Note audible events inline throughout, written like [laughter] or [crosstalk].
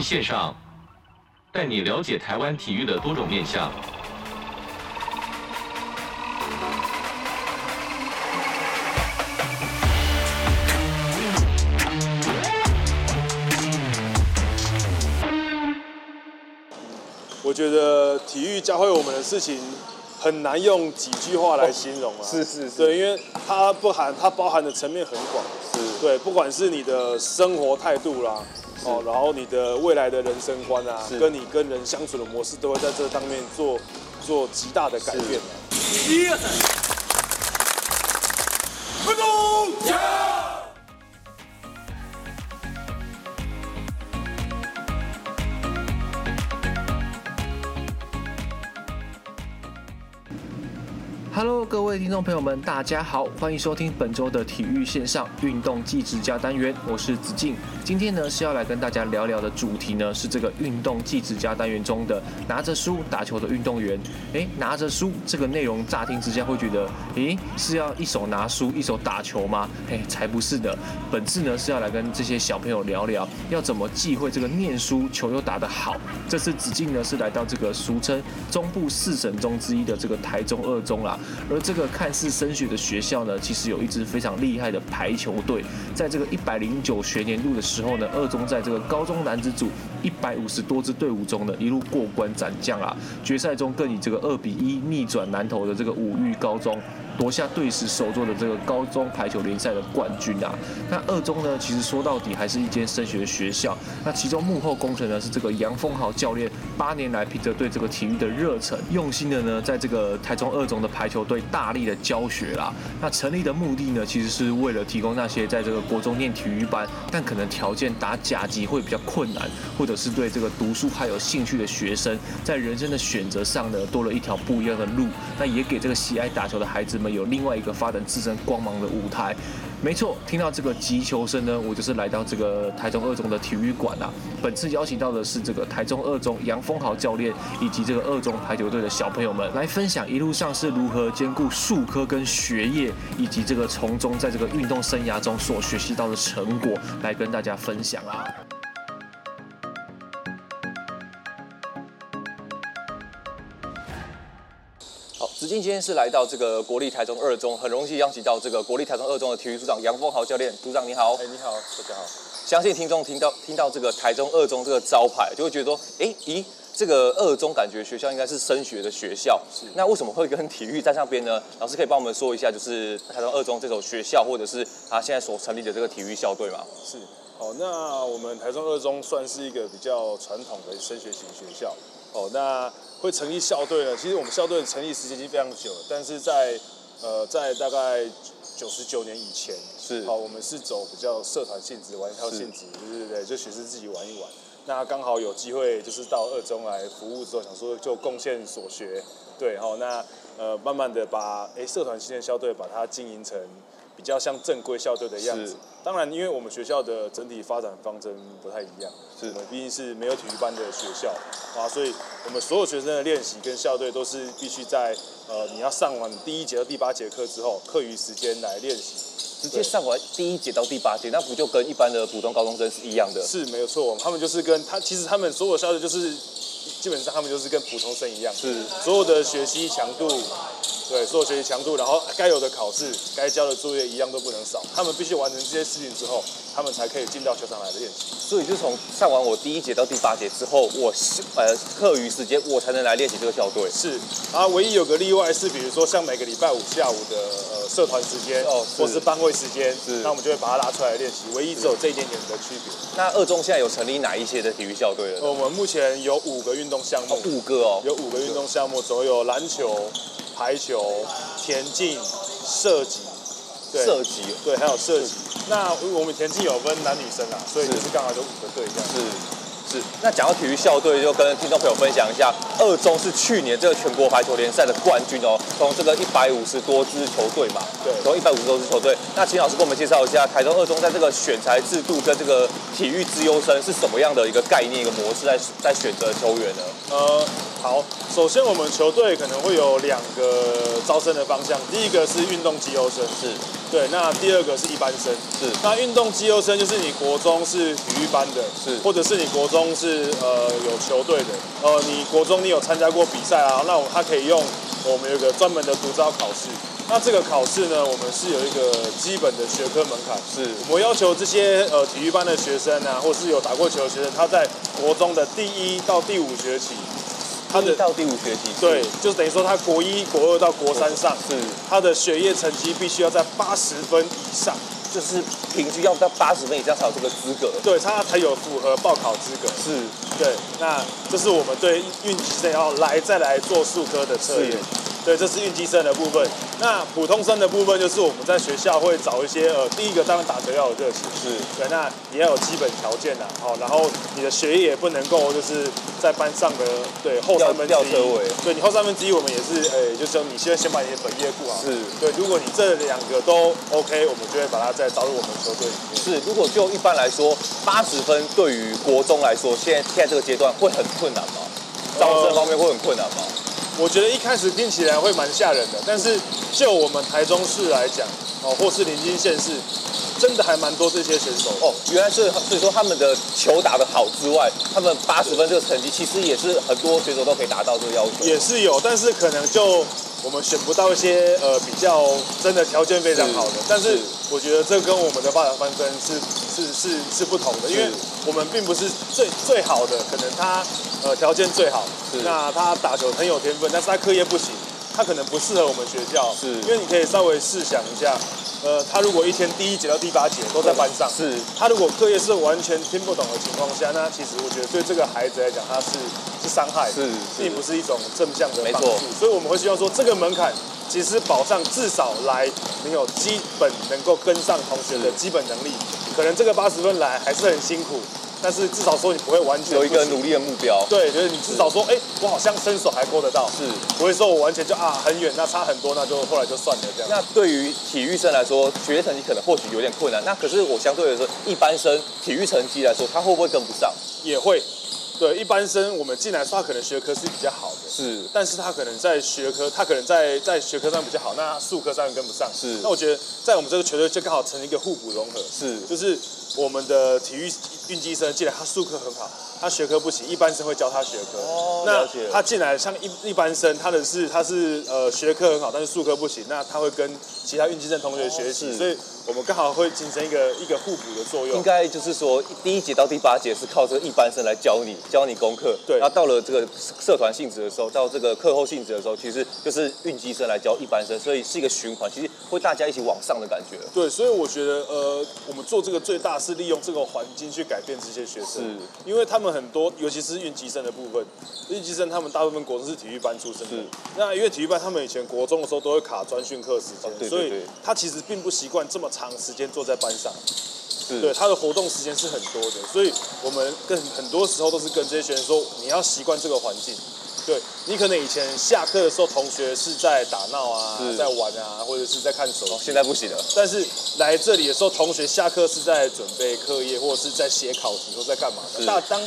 线上，带你了解台湾体育的多种面向。我觉得体育教会我们的事情很难用几句话来形容啊。是是是，对，因为它不含，它包含的层面很广。是，对，不管是你的生活态度啦，哦，然后你的未来的人生观啊，跟你跟人相处的模式，都会在这方面做做极大的改变。一二三，快走！Hello，各位听众朋友们，大家好，欢迎收听本周的体育线上运动技职家单元，我是子敬。今天呢是要来跟大家聊聊的主题呢是这个运动技职家单元中的拿着书打球的运动员。诶，拿着书这个内容乍听之下会觉得，诶，是要一手拿书一手打球吗？诶，才不是的。本次呢是要来跟这些小朋友聊聊，要怎么忌讳这个念书球又打得好。这次子敬呢是来到这个俗称中部四省中之一的这个台中二中啦。而这个看似升学的学校呢，其实有一支非常厉害的排球队。在这个一百零九学年度的之后呢，二中在这个高中男子组一百五十多支队伍中呢，一路过关斩将啊，决赛中更以这个二比一逆转南投的这个五育高中。夺下队史首座的这个高中排球联赛的冠军啊！那二中呢，其实说到底还是一间升学的学校。那其中幕后功臣呢，是这个杨峰豪教练，八年来凭着对这个体育的热忱，用心的呢，在这个台中二中的排球队大力的教学啦。那成立的目的呢，其实是为了提供那些在这个国中念体育班，但可能条件打甲级会比较困难，或者是对这个读书还有兴趣的学生，在人生的选择上呢，多了一条不一样的路。那也给这个喜爱打球的孩子们。有另外一个发展自身光芒的舞台，没错。听到这个急球声呢，我就是来到这个台中二中的体育馆啊。本次邀请到的是这个台中二中杨峰豪教练，以及这个二中排球队的小朋友们，来分享一路上是如何兼顾数科跟学业，以及这个从中在这个运动生涯中所学习到的成果，来跟大家分享啊。今天是来到这个国立台中二中，很荣幸邀请到这个国立台中二中的体育组长杨峰豪教练。组长你好。哎，你好，大家好。相信听众听到听到这个台中二中这个招牌，就会觉得说，哎，咦，这个二中感觉学校应该是升学的学校。是。那为什么会跟体育在上边呢？[laughs] 老师可以帮我们说一下，就是台中二中这所学校，或者是他现在所成立的这个体育校队吗？是。好，那我们台中二中算是一个比较传统的升学型学校。哦，那。会成立校队呢？其实我们校队的成立时间已经非常久了，但是在呃，在大概九十九年以前，是好，我们是走比较社团性质、玩一套性质，对对对，就学生自己玩一玩。那刚好有机会，就是到二中来服务之后，想说就贡献所学，对，好，那呃，慢慢的把诶社团性的校队把它经营成。比较像正规校队的样子。当然，因为我们学校的整体发展方针不太一样，是我们毕竟是没有体育班的学校啊，所以我们所有学生的练习跟校队都是必须在呃你要上完第一节到第八节课之后，课余时间来练习，直接上完第一节到第八节，那不就跟一般的普通高中生是一样的？是没有错，他们就是跟他其实他们所有校队就是基本上他们就是跟普通生一样，是所有的学习强度。对，所有学习强度，然后该有的考试、该交的作业一样都不能少。他们必须完成这些事情之后，他们才可以进到球场来的练习。所以，就从上完我第一节到第八节之后，我呃课余时间我才能来练习这个校队。是，然后唯一有个例外是，比如说像每个礼拜五下午的呃社团时间哦，或是班会时间，是，那我们就会把它拉出来练习。唯一只有这一点点的区别。那二中现在有成立哪一些的体育校队了？我们目前有五个运动项目，哦，五个哦，有五个运动项目，总有篮球。排球、田径、射击，对，射击，对，还有射击。那我们田径有分男女生啊，所以就是刚好就五个队这样。是。是，那讲到体育校队，就跟听众朋友分享一下，二中是去年这个全国排球联赛的冠军哦，从这个一百五十多支球队嘛，对，从一百五十多支球队。那请老师给我们介绍一下，台中二中在这个选材制度跟这个体育资优生是什么样的一个概念、一个模式在在选择球员呢？呃，好，首先我们球队可能会有两个招生的方向，第一个是运动资优生，是。对，那第二个是一般生，是。那运动资优生就是你国中是体育班的，是，或者是你国中。中是呃有球队的，呃，你国中你有参加过比赛啊，那我他可以用我们有一个专门的独招考试。那这个考试呢，我们是有一个基本的学科门槛，是。我要求这些呃体育班的学生啊，或是有打过球的学生，他在国中的第一到第五学期，他的到第五学期，对，就是等于说他国一、国二到国三上，是。他的学业成绩必须要在八十分以上。就是平均要到八十分以上才有这个资格，对，他才有符合报考资格。是，对，那这是我们对运气生要来再来做数科的测验。对，这是运气生的部分。那普通生的部分就是我们在学校会找一些呃，第一个当然打球要有热情，是。对，那也要有基本条件呐，好，然后你的学业也不能够就是在班上的对后三分之一，对你后三分之一我们也是，哎，就是说你现在先把你的本业顾好，是。对，如果你这两个都 OK，我们就会把它再招入我们球队里面。是，如果就一般来说，八十分对于国中来说，现在现在这个阶段会很困难吗？招生方面会很困难吗？我觉得一开始听起来会蛮吓人的，但是就我们台中市来讲，哦，或是临近县市，真的还蛮多这些选手哦。原来是所以说他们的球打得好之外，他们八十分这个成绩其实也是很多选手都可以达到这个要求。也是有，但是可能就我们选不到一些呃比较真的条件非常好的。是但是我觉得这跟我们的发展方针是是是是不同的，因为我们并不是最最好的，可能他。呃，条件最好，那他打球很有天分，但是他课业不行，他可能不适合我们学校。是，因为你可以稍微试想一下，呃，他如果一天第一节到第八节都在班上，是，他如果课业是完全听不懂的情况下，那其实我觉得对这个孩子来讲，他是是伤害，是，并不是一种正向的帮助。所以我们会希望说，这个门槛其实保障至少来你有基本能够跟上同学的基本能力，可能这个八十分来还是很辛苦。但是至少说你不会完全有一个努力的目标，对，就是你至少说，哎、欸，我好像伸手还够得到，是，不会说我完全就啊很远，那差很多，那就后来就算了这样。那对于体育生来说，学业成绩可能或许有点困难，那可是我相对来说，一般生体育成绩来说，他会不会跟不上？也会。对，一般生我们进来说他可能学科是比较好的，是，但是他可能在学科，他可能在在学科上比较好，那数科上跟不上，是。那我觉得在我们这个球队就刚好成一个互补融合，是，就是我们的体育运机生进来，他术科很好。他学科不行，一般生会教他学科。哦，那他进来像一一般生，他的是他是呃学科很好，但是术科不行，那他会跟其他运机生同学学习，哦、所以我们刚好会形成一个一个互补的作用。应该就是说，第一节到第八节是靠这个一般生来教你教你功课，对。然后到了这个社团性质的时候，到这个课后性质的时候，其实就是运机生来教一般生，所以是一个循环，其实会大家一起往上的感觉。对，所以我觉得呃，我们做这个最大是利用这个环境去改变这些学生，是因为他们很多，尤其是。运机生的部分，运机生他们大部分国中是体育班出身的。那因为体育班他们以前国中的时候都会卡专训课时间，哦、对对对，所以他其实并不习惯这么长时间坐在班上。是对，他的活动时间是很多的，所以我们跟很多时候都是跟这些学生说，你要习惯这个环境。对，你可能以前下课的时候，同学是在打闹啊，在玩啊，或者是在看手机。现在不行了。但是来这里的时候，同学下课是在准备课业，或者是在写考题，或在干嘛的。大当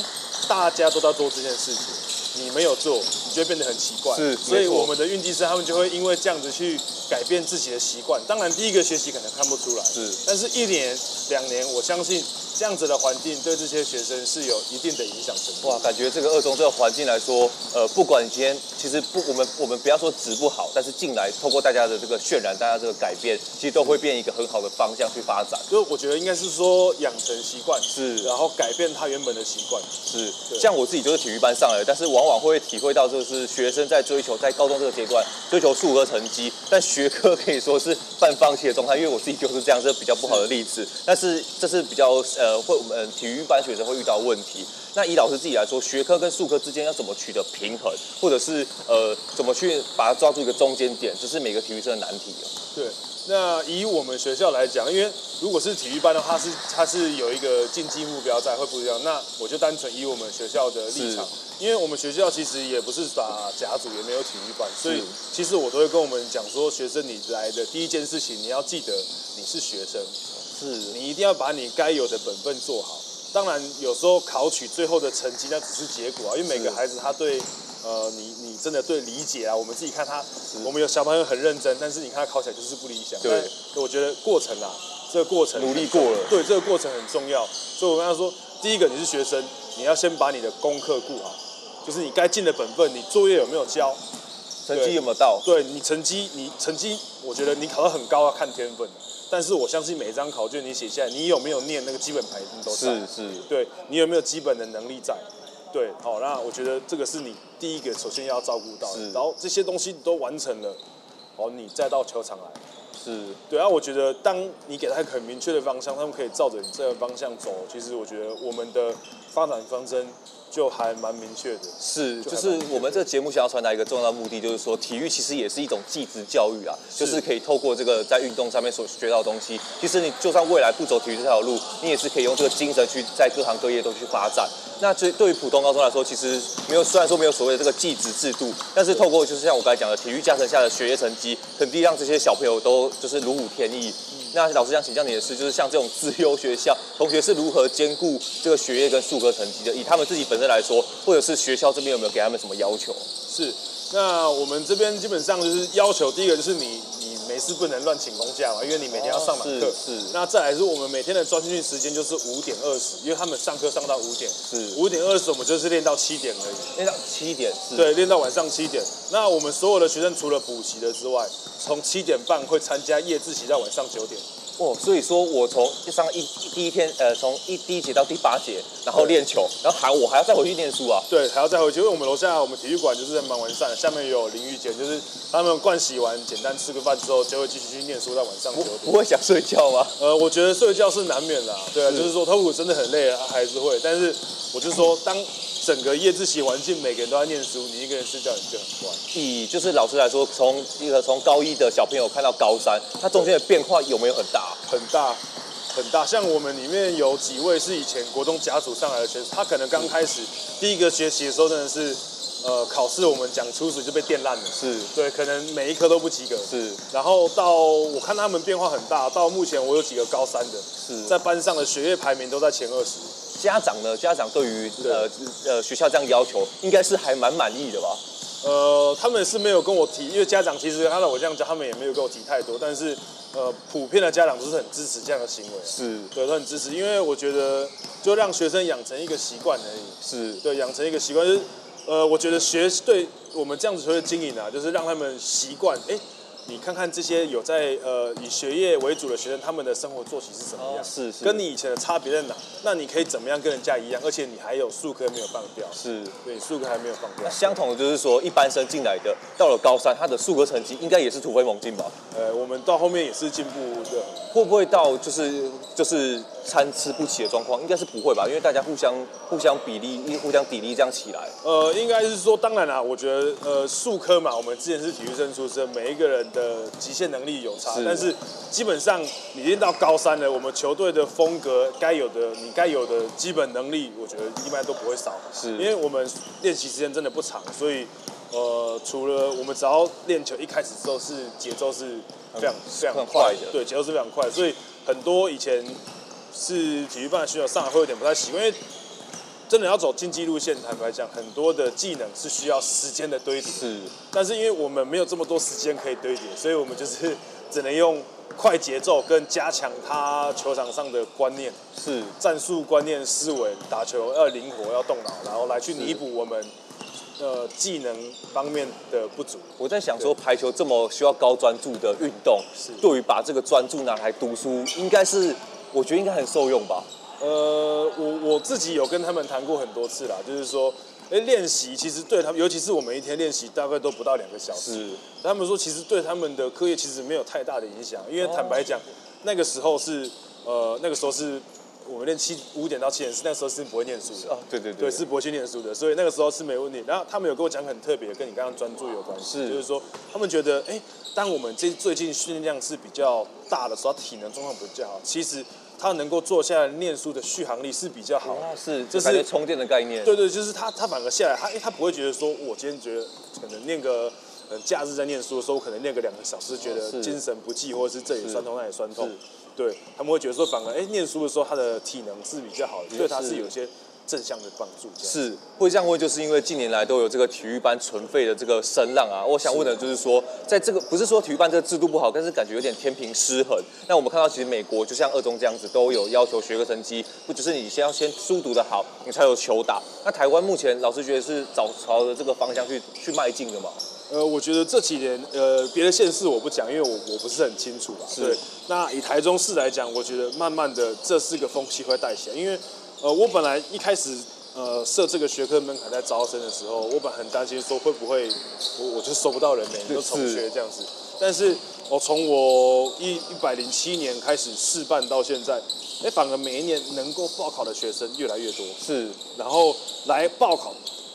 大家都在做这件事情，你没有做，你就会变得很奇怪。是，所以我们的运气生他们就会因为这样子去改变自己的习惯。当然，第一个学习可能看不出来，是，但是一年两年，我相信。这样子的环境对这些学生是有一定的影响程度。哇，感觉这个二中这个环境来说，呃，不管今天其实不，我们我们不要说值不好，但是进来透过大家的这个渲染，大家这个改变，其实都会变一个很好的方向去发展。就我觉得应该是说养成习惯是，然后改变他原本的习惯是。对像我自己就是体育班上来的，但是往往会体会到就是学生在追求在高中这个阶段追求数科成绩，但学科可以说是半放弃的状态。因为我自己就是这样，这比较不好的例子。是但是这是比较呃。会我们体育班学生会遇到问题，那以老师自己来说，学科跟术科之间要怎么取得平衡，或者是呃怎么去把它抓住一个中间点，这是每个体育生的难题哦。对，那以我们学校来讲，因为如果是体育班的话，是它是有一个竞技目标在，会不一样。那我就单纯以我们学校的立场，因为我们学校其实也不是打甲组，也没有体育班，所以其实我都会跟我们讲说，学生你来的第一件事情，你要记得你是学生。是你一定要把你该有的本分做好。当然，有时候考取最后的成绩，那只是结果啊。因为每个孩子他对呃，你你真的对理解啊，我们自己看他，我们有小朋友很认真，但是你看他考起来就是不理想。对，我觉得过程啊，这个过程努力过了，对，这个过程很重要。所以我跟他说，第一个你是学生，你要先把你的功课顾好，就是你该尽的本分，你作业有没有交，成绩有没有到？对，你成绩，你成绩，我觉得你考得很高要看天分。但是我相信每一张考卷你写下来，你有没有念那个基本牌都在。是是。对，你有没有基本的能力在？对，好，那我觉得这个是你第一个首先要照顾到的。然后这些东西都完成了，哦，你再到球场来。是。对啊，我觉得当你给他一个很明确的方向，他们可以照着你这个方向走。其实我觉得我们的发展方针。就还蛮明确的，是，就是我们这个节目想要传达一个重要的目的，就是说体育其实也是一种技职教育啊，就是可以透过这个在运动上面所学到的东西，其实你就算未来不走体育这条路，你也是可以用这个精神去在各行各业都去发展。那对对于普通高中来说，其实没有，虽然说没有所谓的这个技职制度，但是透过就是像我刚才讲的体育加成下的学业成绩，肯定让这些小朋友都就是如虎添翼。那老师想请教你的是，就是像这种自优学校，同学是如何兼顾这个学业跟数科成绩的？以他们自己本身来说，或者是学校这边有没有给他们什么要求？是，那我们这边基本上就是要求，第一个就是你没事不能乱请公假嘛，因为你每天要上满课。哦。是。是那再来是我们每天的专训时间就是五点二十，因为他们上课上到五点。是。五点二十，我们就是练到七点而已。练到七点。是。对，练到晚上七点。那我们所有的学生除了补习的之外，从七点半会参加夜自习到晚上九点。哦，所以说我从上一第一天，呃，从一第一节到第八节，然后练球，然后还我还要再回去念书啊。对，还要再回去，因为我们楼下我们体育馆就是蛮完善的，下面有淋浴间，就是他们盥洗完，简单吃个饭之后，就会继续去念书到晚上九点。不会想睡觉吗？呃，我觉得睡觉是难免的，对啊，是就是说他如果真的很累，他还是会，但是我就说当。整个夜自习环境，每个人都在念书，你一个人睡觉你就很怪。以就是老师来说，从一个从高一的小朋友看到高三，他中间的变化有没有很大？很大，很大。像我们里面有几位是以前国中甲组上来的学生，他可能刚开始第一个学习的时候真的是，呃，考试我们讲初试就被电烂了。是对，可能每一科都不及格。是。然后到我看他们变化很大，到目前我有几个高三的，是在班上的学业排名都在前二十。家长呢？家长对于呃呃学校这样要求，应该是还蛮满意的吧？呃，他们是没有跟我提，因为家长其实看到我这样讲，他们也没有跟我提太多。但是呃，普遍的家长都是很支持这样的行为，是对，都很支持。因为我觉得，就让学生养成一个习惯而已。是对，养成一个习惯，就是呃，我觉得学对我们这样子学的经营啊，就是让他们习惯，哎。你看看这些有在呃以学业为主的学生，他们的生活作息是什么样？哦、是是。跟你以前的差别在哪？那你可以怎么样跟人家一样？而且你还有数科没有放掉。是。对，数科还没有放掉。相同的就是说，一般生进来的到了高三，他的数科成绩应该也是突飞猛进吧？呃，我们到后面也是进步的。会不会到就是就是参差不齐的状况？应该是不会吧？因为大家互相互相比例、互相比例这样起来。呃，应该是说，当然啦，我觉得呃数科嘛，我们之前是体育生出身，每一个人。的极限能力有差，是但是基本上你练到高三了，我们球队的风格该有的，你该有的基本能力，我觉得一般都不会少。是，因为我们练习时间真的不长，所以呃，除了我们只要练球一开始之后是节奏是非常非常快的，对，节奏是非常快，所以很多以前是体育班的选手上来会有点不太习惯，因为。真的要走竞技路线，坦白讲，很多的技能是需要时间的堆叠。是，但是因为我们没有这么多时间可以堆叠，所以我们就是只能用快节奏跟加强他球场上的观念，是战术观念、思维，打球要灵活、要动脑，然后来去弥补我们呃技能方面的不足。我在想说，排球这么需要高专注的运动，是对于把这个专注拿来读书，应该是我觉得应该很受用吧。呃，我我自己有跟他们谈过很多次啦，就是说，哎，练习其实对他们，尤其是我们一天练习大概都不到两个小时，他们说其实对他们的课业其实没有太大的影响，因为坦白讲，那个时候是，呃，那个时候是我们练七五点到七点，是那时候是不会念书的，哦，对对对，对，是不会去念书的，所以那个时候是没问题。然后他们有跟我讲很特别，跟你刚刚专注有关系，是就是说他们觉得，哎，当我们这最近训练量是比较大的时候，体能状况比较好，其实。他能够坐下来念书的续航力是比较好是就是充电的概念。对对，就是他他反而下来，他他不会觉得说，我今天觉得可能念个呃假日在念书的时候，我可能念个两个小时，觉得精神不济，或者是这里酸痛那里酸痛。对，他们会觉得说，反而哎，念书的时候他的体能是比较好的，对他是。有些正向的帮助。是会这样问，就是因为近年来都有这个体育班存废的这个声浪啊。我想问的就是说，在这个不是说体育班这个制度不好，但是感觉有点天平失衡。那我们看到其实美国就像二中这样子，都有要求学科成绩，不只是你先要先书读的好，你才有球打。那台湾目前老师觉得是早朝着这个方向去去迈进的吗？呃，我觉得这几年，呃，别的县市我不讲，因为我我不是很清楚吧。是。对。那以台中市来讲，我觉得慢慢的这是个风气会带起来，因为，呃，我本来一开始，呃，设这个学科门槛在招生的时候，我本很担心说会不会我我就收不到人呢，就重学这样子。但是我从我一一百零七年开始试办到现在，哎，反而每一年能够报考的学生越来越多。是。然后来报考，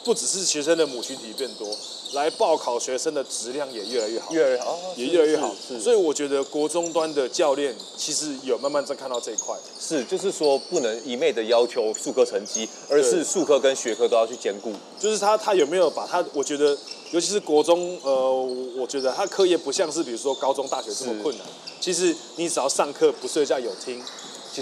不只是学生的母群体变多。来报考学生的质量也越来越好，越来越好，也越来越好。所以我觉得国中端的教练其实有慢慢在看到这一块。是，就是说不能一昧的要求数科成绩，而是数科跟学科都要去兼顾。就是他他有没有把他？我觉得尤其是国中，呃，我觉得他课业不像是比如说高中、大学这么困难。其实你只要上课不睡觉有听，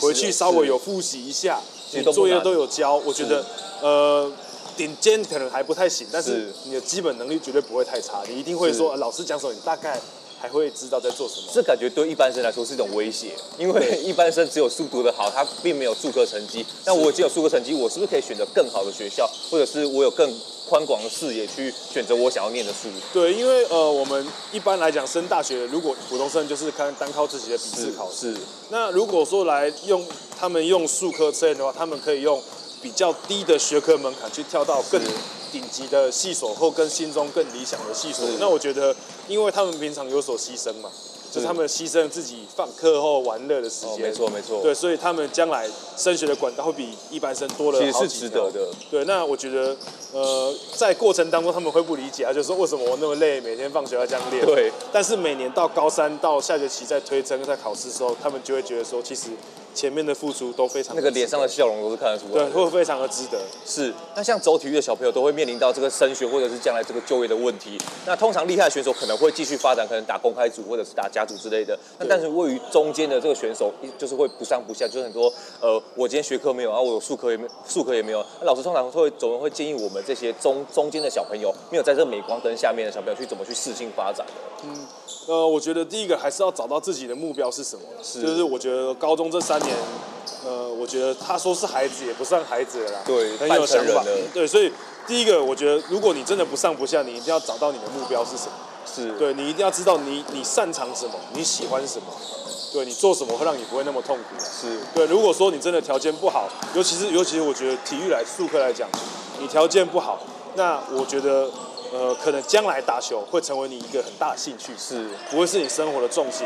回去稍微有复习一下，你作业都有交，我觉得呃。顶尖可能还不太行，但是你的基本能力绝对不会太差。你一定会说，老师讲什么，你大概还会知道在做什么。这感觉对一般生来说是一种威胁，因为 [laughs] 一般生只有书读的好，他并没有数科成绩。那我已经有数科成绩，我是不是可以选择更好的学校，或者是我有更宽广的视野去选择我想要念的书？对，因为呃，我们一般来讲升大学，如果普通生就是看单靠自己的笔试考试。那如果说来用他们用数科测验的话，他们可以用。比较低的学科门槛去跳到更顶级的系所，或跟心中更理想的系所。那我觉得，因为他们平常有所牺牲嘛，就是他们牺牲自己放课后玩乐的时间。没错没错。对，所以他们将来升学的管道会比一般生多了好几条。其实是值得的。对，那我觉得，呃，在过程当中他们会不理解啊，就是说为什么我那么累，每天放学要这样练。对。但是每年到高三到下学期在推甄在考试的时候，他们就会觉得说，其实。前面的付出都非常，那个脸上的笑容都是看得出来的，对，会非常的值得。是，那像走体育的小朋友都会面临到这个升学或者是将来这个就业的问题。那通常厉害的选手可能会继续发展，可能打公开组或者是打甲组之类的。那但是位于中间的这个选手，就是会不上不下，就是很多呃，我今天学科没有然啊，我有术科也没数科也没有。那老师通常会总会建议我们这些中中间的小朋友，没有在这个镁光灯下面的小朋友去怎么去适性发展的。嗯，呃，我觉得第一个还是要找到自己的目标是什么，是。就是我觉得高中这三年。呃，我觉得他说是孩子也不算孩子了啦，对，很有想法，对，所以第一个，我觉得如果你真的不上不下，你一定要找到你的目标是什么，是。对，你一定要知道你你擅长什么，你喜欢什么，对，你做什么会让你不会那么痛苦，是。对。如果说你真的条件不好，尤其是尤其是我觉得体育来术科来讲，你条件不好，那我觉得呃，可能将来打球会成为你一个很大的兴趣，是不会是你生活的重心。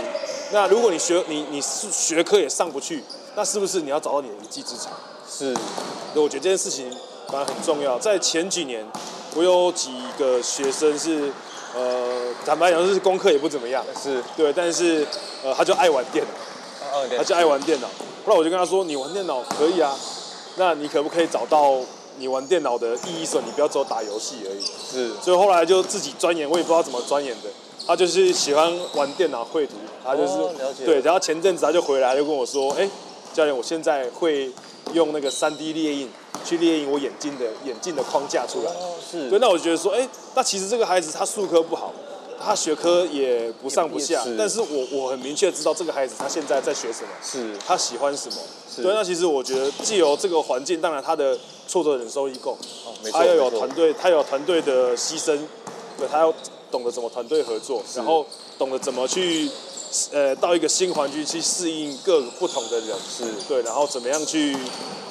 那如果你学你你是学科也上不去。那是不是你要找到你的一技之长？是，对，我觉得这件事情反而很重要。在前几年，我有几个学生是，呃，坦白讲就是功课也不怎么样，是对，但是呃，他就爱玩电脑，他就爱玩电脑。后来我就跟他说：“你玩电脑可以啊，那你可不可以找到你玩电脑的意义？是你不要只有打游戏而已。”是，所以后来就自己钻研，我也不知道怎么钻研的。他就是喜欢玩电脑绘图，他就是、哦、对，然后前阵子他就回来，就跟我说：“哎、欸。”教练，我现在会用那个三 D 列印去列印我眼镜的眼镜的框架出来。哦，是。对，那我觉得说，哎，那其实这个孩子他术科不好，他学科也不上不下，但是我我很明确知道这个孩子他现在在学什么，是，他喜欢什么。对，那其实我觉得，既有这个环境，当然他的挫折忍受力够，哦，他要有团队，他有团队的牺牲，对，他要懂得怎么团队合作，然后懂得怎么去。呃，到一个新环境去适应各个不同的人，是对，然后怎么样去，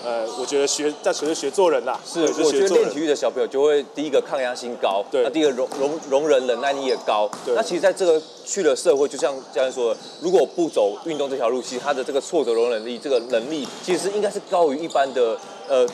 呃，我觉得学在学学做人啦，是，我觉得练体育的小朋友就会第一个抗压性高，对，那第一个容容容忍忍耐力也高，对，那其实在这个去了社会，就像教练说的，如果不走运动这条路，其实他的这个挫折容忍力这个能力，其实是应该是高于一般的，呃，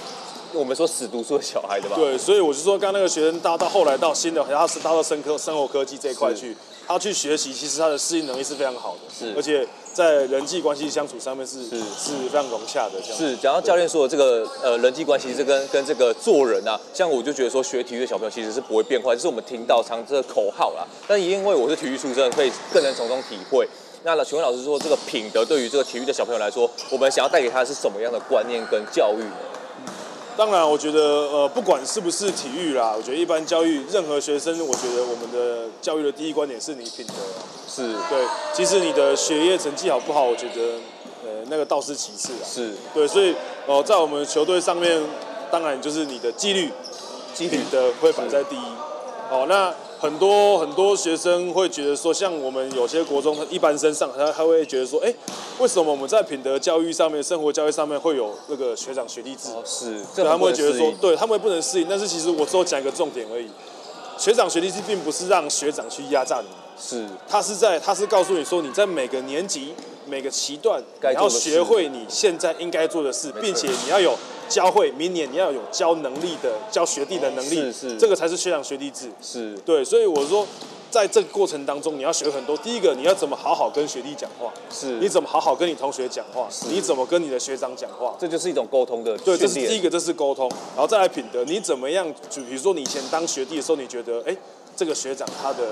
我们说死读书的小孩对吧？对，所以我就说，刚刚那个学生到到后来到新的，他是到到生科生活科技这一块去。他去学习，其实他的适应能力是非常好的，是，而且在人际关系相处上面是是是非常融洽的。这样是，讲到教练说的这个呃人际关系，这跟跟这个做人啊，像我就觉得说学体育的小朋友其实是不会变坏，就是我们听到常这个口号啦。但因为我是体育出身，可以更能从中体会。那请问老师说，这个品德对于这个体育的小朋友来说，我们想要带给他的是什么样的观念跟教育呢？当然，我觉得呃，不管是不是体育啦，我觉得一般教育，任何学生，我觉得我们的教育的第一观点是你品德。是。对，其实你的学业成绩好不好，我觉得呃那个倒是其次啊。是。对，所以哦、呃，在我们球队上面，当然就是你的纪律、纪律的会摆在第一。哦，那。很多很多学生会觉得说，像我们有些国中一般生上，他他会觉得说，哎，为什么我们在品德教育上面、生活教育上面会有那个学长学弟制？哦，是，对，他们会觉得说，对他们不能适应。但是其实我只有讲一个重点而已，学长学弟制并不是让学长去压榨你，是，他是在他是告诉你说，你在每个年级、每个期段，你要学会你现在应该做的事，并且你要有。教会明年你要有教能力的教学弟的能力，是是，这个才是学长学弟制。是对，所以我说，在这个过程当中，你要学很多。第一个，你要怎么好好跟学弟讲话？是，你怎么好好跟你同学讲话？是，你怎么跟你的学长讲话？这就是一种沟通的。对，这是第一个，这是沟通。然后再来品德，你怎么样？就比如说你以前当学弟的时候，你觉得，哎，这个学长他的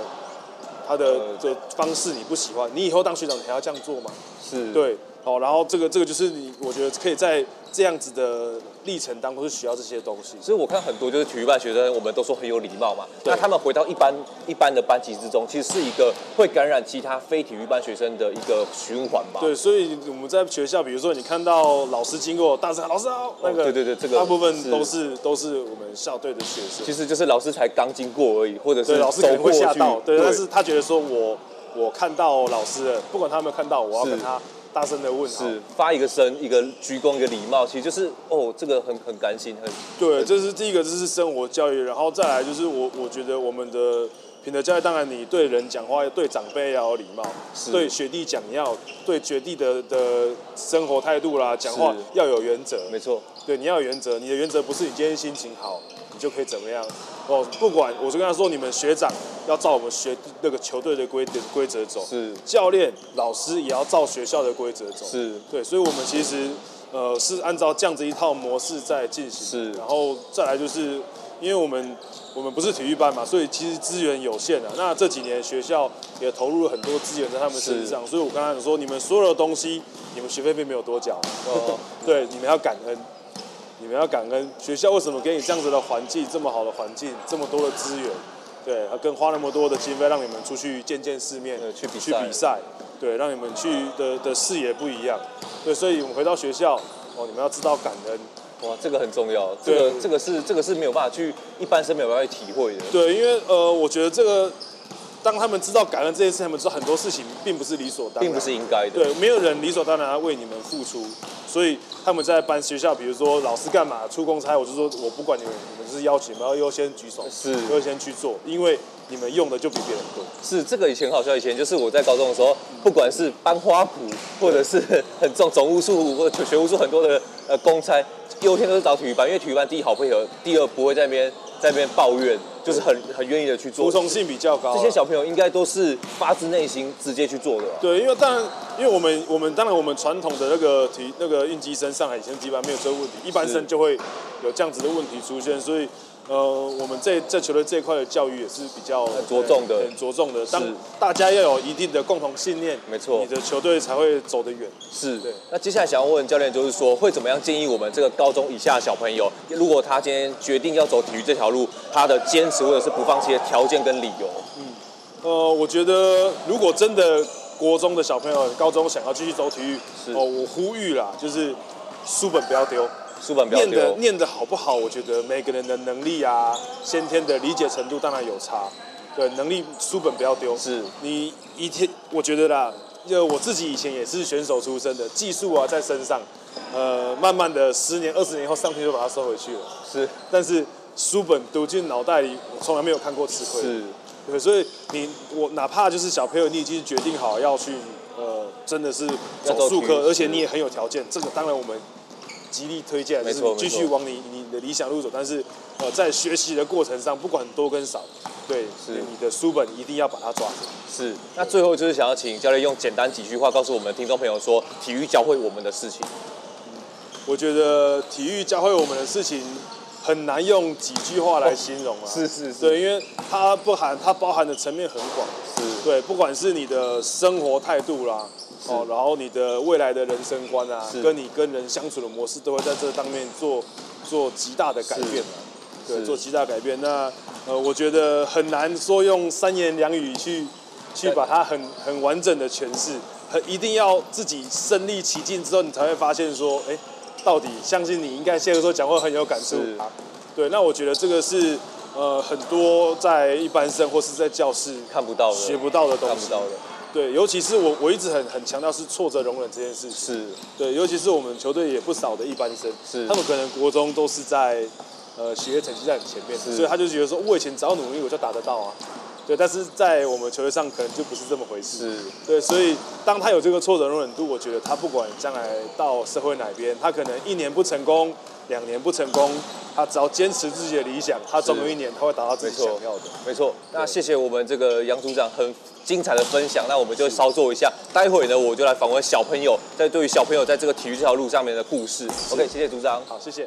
他的的方式你不喜欢，你以后当学长你还要这样做吗？是，对。好，然后这个这个就是你，我觉得可以在这样子的历程当中是需要这些东西。所以我看很多就是体育班学生，我们都说很有礼貌嘛。那他们回到一般一般的班级之中，其实是一个会感染其他非体育班学生的一个循环吧。对，所以我们在学校，比如说你看到老师经过，大声喊老师好，那个、哦、对对对，这个大部分都是，是都是我们校队的学生。其实就是老师才刚经过而已，或者是老师可能会吓到，对，对，但是他觉得说我我看到老师了，不管他有没有看到，我要跟他。大声的问，是发一个声，一个鞠躬，一个礼貌，其实就是哦，这个很很甘心，很对。这是第一个，这是生活教育，然后再来就是我我觉得我们的品德教育，当然你对人讲话，对长辈要有礼貌，对学弟讲要对学弟的的生活态度啦，讲话要有原则，没错，对，你要有原则，你的原则不是你今天心情好，你就可以怎么样。哦，不管我就跟他说，你们学长要照我们学那个球队的规的规则走，是。教练老师也要照学校的规则走，是。对，所以我们其实呃是按照这样子一套模式在进行，是，然后再来就是因为我们我们不是体育班嘛，所以其实资源有限啊。那这几年学校也投入了很多资源在他们身上，所以我刚才说，你们所有的东西，你们学费并没有多缴，[laughs] 哦，对，你们要感恩。你们要感恩学校为什么给你这样子的环境，这么好的环境，这么多的资源，对，跟花那么多的经费让你们出去见见世面，去比去比赛，对，让你们去的的视野不一样，对，所以我们回到学校，哦，你们要知道感恩，哇，这个很重要，这个这个是这个是没有办法去一般是没有办法去体会的，对，因为呃，我觉得这个。当他们知道感恩这件事，他们知道很多事情并不是理所当然，并不是应该的。对，没有人理所当然要为你们付出，所以他们在班学校，比如说老师干嘛出公差，我就说我不管你们，你们是邀请，然后优先举手，是优先去做，因为你们用的就比别人多。是这个以前好笑，以前就是我在高中的时候，不管是搬花圃，或者是很重总务处或者学务处很多的呃公差，优先都是找体育班，因为体育班第一好配合，第二不会在那边在那边抱怨。就是很很愿意的去做，服从性比较高，啊。这些小朋友应该都是发自内心直接去做的，啊。对，因为当然，因为我们我们当然我们传统的那个体那个运机生上海以前基本上没有这个问题，一般生就会有这样子的问题出现，所以。呃，我们这这球队这一块的教育也是比较很着重的，很着重的。当大家要有一定的共同信念，没错，你的球队才会走得远。是，对。那接下来想要问教练，就是说会怎么样建议我们这个高中以下的小朋友，如果他今天决定要走体育这条路，他的坚持或者是不放弃的条件跟理由？嗯，呃，我觉得如果真的国中的小朋友、高中想要继续走体育，哦、呃，我呼吁啦，就是书本不要丢。书本不要。念的念的好不好？我觉得每个人的能力啊，先天的理解程度当然有差。对，能力书本不要丢。是。你一天，我觉得啦，就我自己以前也是选手出身的，技术啊在身上，呃，慢慢的十年、二十年后，上天就把它收回去了。是。但是书本读进脑袋里，我从来没有看过吃亏。是。对，所以你我哪怕就是小朋友，你已经决定好要去，呃，真的是走术科，而且你也很有条件，这个当然我们。极力推荐，就是继续往你你的理想路走。但是，呃，在学习的过程上，不管多跟少，对，是你的书本一定要把它抓住。是。那最后就是想要请教练用简单几句话告诉我们的听众朋友说，体育教会我们的事情。我觉得体育教会我们的事情很难用几句话来形容啊。是是是。对，因为它不含，它包含的层面很广。是。对，不管是你的生活态度啦。哦，然后你的未来的人生观啊，跟你跟人相处的模式，都会在这当面做做极大的改变了，对，做极大改变。那呃，我觉得很难说用三言两语去去把它很很完整的诠释，很一定要自己身历其境之后，你才会发现说，哎，到底相信你应该现在说讲话很有感触。对，那我觉得这个是呃很多在一般生或是在教室看不到的、学不到的东西。看不到的。对，尤其是我我一直很很强调是挫折容忍这件事情。是。对，尤其是我们球队也不少的一般生，是。他们可能国中都是在呃学业成绩在很前面，所以他就觉得说，我以前只要努力我就达得到啊。对，但是在我们球队上可能就不是这么回事。是。对，所以当他有这个挫折容忍度，我觉得他不管将来到社会哪边，他可能一年不成功，两年不成功，他只要坚持自己的理想，他总有一年他会达到自己想要的。没错。那谢谢我们这个杨组长很精彩的分享，那我们就稍作一下，待会呢我就来访问小朋友，在对于小朋友在这个体育这条路上面的故事。OK，谢谢组长。好，谢谢。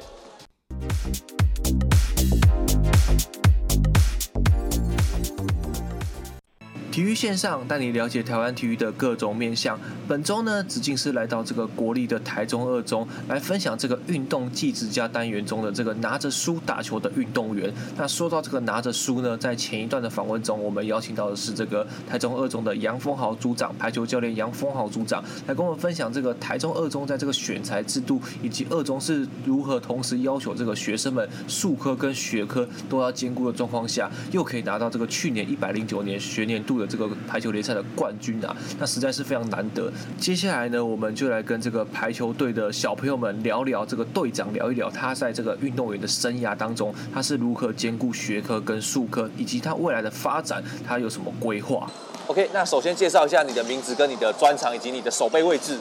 体育线上带你了解台湾体育的各种面向。本周呢，子敬是来到这个国立的台中二中来分享这个运动技职家单元中的这个拿着书打球的运动员。那说到这个拿着书呢，在前一段的访问中，我们邀请到的是这个台中二中的杨峰豪组长，排球教练杨峰豪组长来跟我们分享这个台中二中在这个选材制度以及二中是如何同时要求这个学生们术科跟学科都要兼顾的状况下，又可以拿到这个去年一百零九年学年度的。这个排球联赛的冠军啊，那实在是非常难得。接下来呢，我们就来跟这个排球队的小朋友们聊聊，这个队长聊一聊他在这个运动员的生涯当中，他是如何兼顾学科跟术科，以及他未来的发展，他有什么规划？OK，那首先介绍一下你的名字、跟你的专长以及你的守备位置。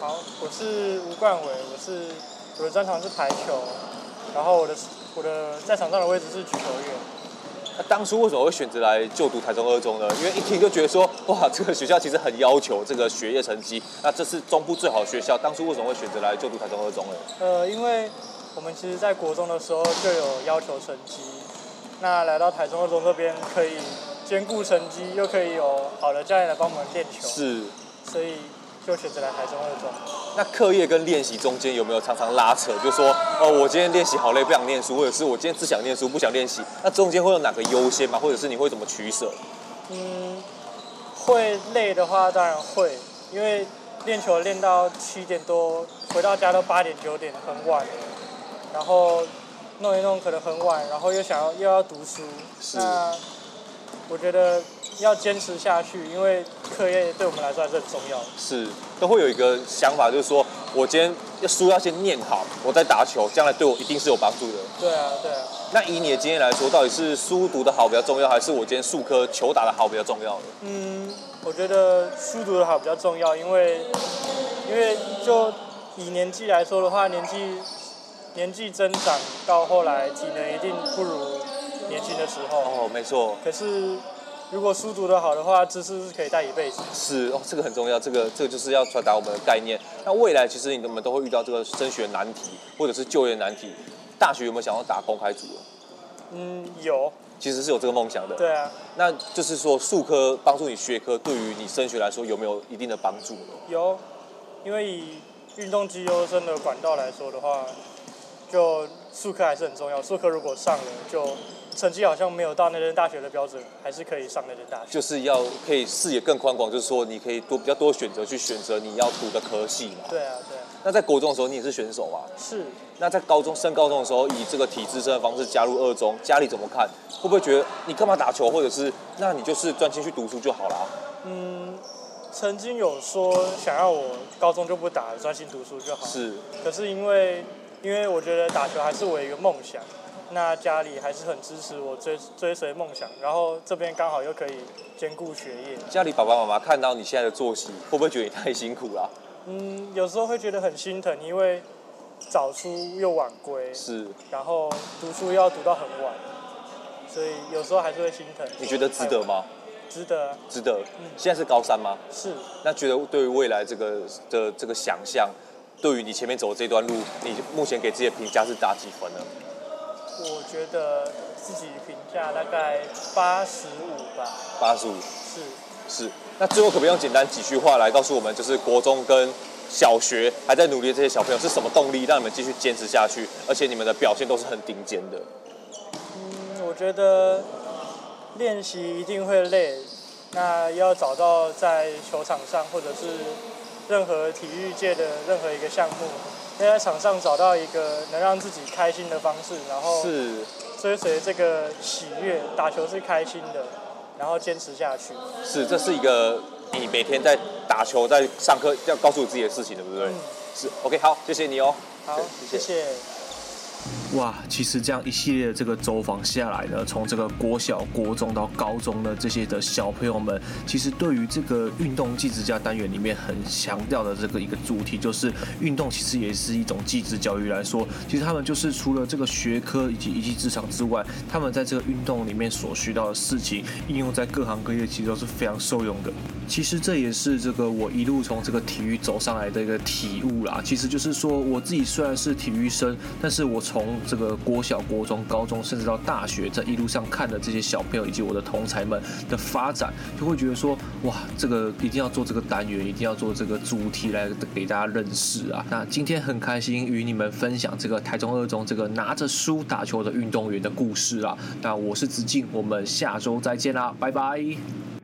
好，我是吴冠伟，我是我的专长是排球，然后我的我的在场上的位置是举球员。那当初为什么会选择来就读台中二中呢？因为一听就觉得说，哇，这个学校其实很要求这个学业成绩。那这是中部最好的学校，当初为什么会选择来就读台中二中呢？呃，因为我们其实在国中的时候就有要求成绩，那来到台中二中这边可以兼顾成绩，又可以有好的教练来帮我们练球，是，所以。就选择来台中二中。那课业跟练习中间有没有常常拉扯？就说，哦，我今天练习好累，不想念书，或者是我今天只想念书，不想练习。那中间会有哪个优先吗？或者是你会怎么取舍？嗯，会累的话当然会，因为练球练到七点多，回到家都八点九点，很晚。然后弄一弄可能很晚，然后又想要又要读书，那我觉得。要坚持下去，因为课业对我们来说还是很重要的。是，都会有一个想法，就是说我今天要书要先念好，我再打球，将来对我一定是有帮助的。对啊，对啊。那以你的经验来说，到底是书读得好比较重要，还是我今天数科球打得好比较重要的？嗯，我觉得书读得好比较重要，因为因为就以年纪来说的话，年纪年纪增长到后来，体能一定不如年轻的时候。哦，没错。可是。如果书读得好的话，知识是可以带一辈子。是哦，这个很重要，这个这个就是要传达我们的概念。那未来其实你们都会遇到这个升学难题，或者是就业难题。大学有没有想要打公开组？嗯，有。其实是有这个梦想的。对啊。那就是说，术科帮助你学科，对于你升学来说有没有一定的帮助呢？有，因为以运动机优生的管道来说的话，就术科还是很重要。术科如果上了，就。成绩好像没有到那间大学的标准，还是可以上那间大学。就是要可以视野更宽广，就是说你可以多比较多选择去选择你要读的科系嘛。对啊，对啊。那在国中的时候，你也是选手啊？是。那在高中升高中的时候，以这个体制生的方式加入二中，家里怎么看？会不会觉得你干嘛打球，或者是那你就是专心去读书就好了？嗯，曾经有说想要我高中就不打，专心读书就好。是。可是因为因为我觉得打球还是我一个梦想。那家里还是很支持我追追随梦想，然后这边刚好又可以兼顾学业。家里爸爸妈妈看到你现在的作息，会不会觉得你太辛苦了？嗯，有时候会觉得很心疼，因为早出又晚归，是，然后读书又要读到很晚，所以有时候还是会心疼。你觉得值得吗？值得，值得。嗯，现在是高三吗？是。那觉得对于未来这个的这个想象，对于你前面走的这段路，你目前给自己的评价是打几分呢？我觉得自己评价大概八十五吧。八十五。是。是。那最后可不可以用简单几句话来告诉我们，就是国中跟小学还在努力的这些小朋友是什么动力，让你们继续坚持下去？而且你们的表现都是很顶尖的。嗯，我觉得练习一定会累，那要找到在球场上或者是任何体育界的任何一个项目，要在场上找到一个能让自己开心的方式，然后是追随这个喜悦，打球是开心的，然后坚持下去。是，这是一个你每天在打球、在上课要告诉自己的事情，对不对？嗯、是，OK，好，谢谢你哦。好，谢谢。谢谢哇，其实这样一系列的这个走访下来呢，从这个国小、国中到高中的这些的小朋友们，其实对于这个运动技职家单元里面很强调的这个一个主题，就是运动其实也是一种技职教育来说，其实他们就是除了这个学科以及一技之长之外，他们在这个运动里面所学到的事情，应用在各行各业，其实都是非常受用的。其实这也是这个我一路从这个体育走上来的一个体悟啦。其实就是说，我自己虽然是体育生，但是我从这个国小、国中、高中，甚至到大学，在一路上看的这些小朋友以及我的同侪们的发展，就会觉得说，哇，这个一定要做这个单元，一定要做这个主题来给大家认识啊。那今天很开心与你们分享这个台中二中这个拿着书打球的运动员的故事啊。那我是子敬，我们下周再见啦，拜拜。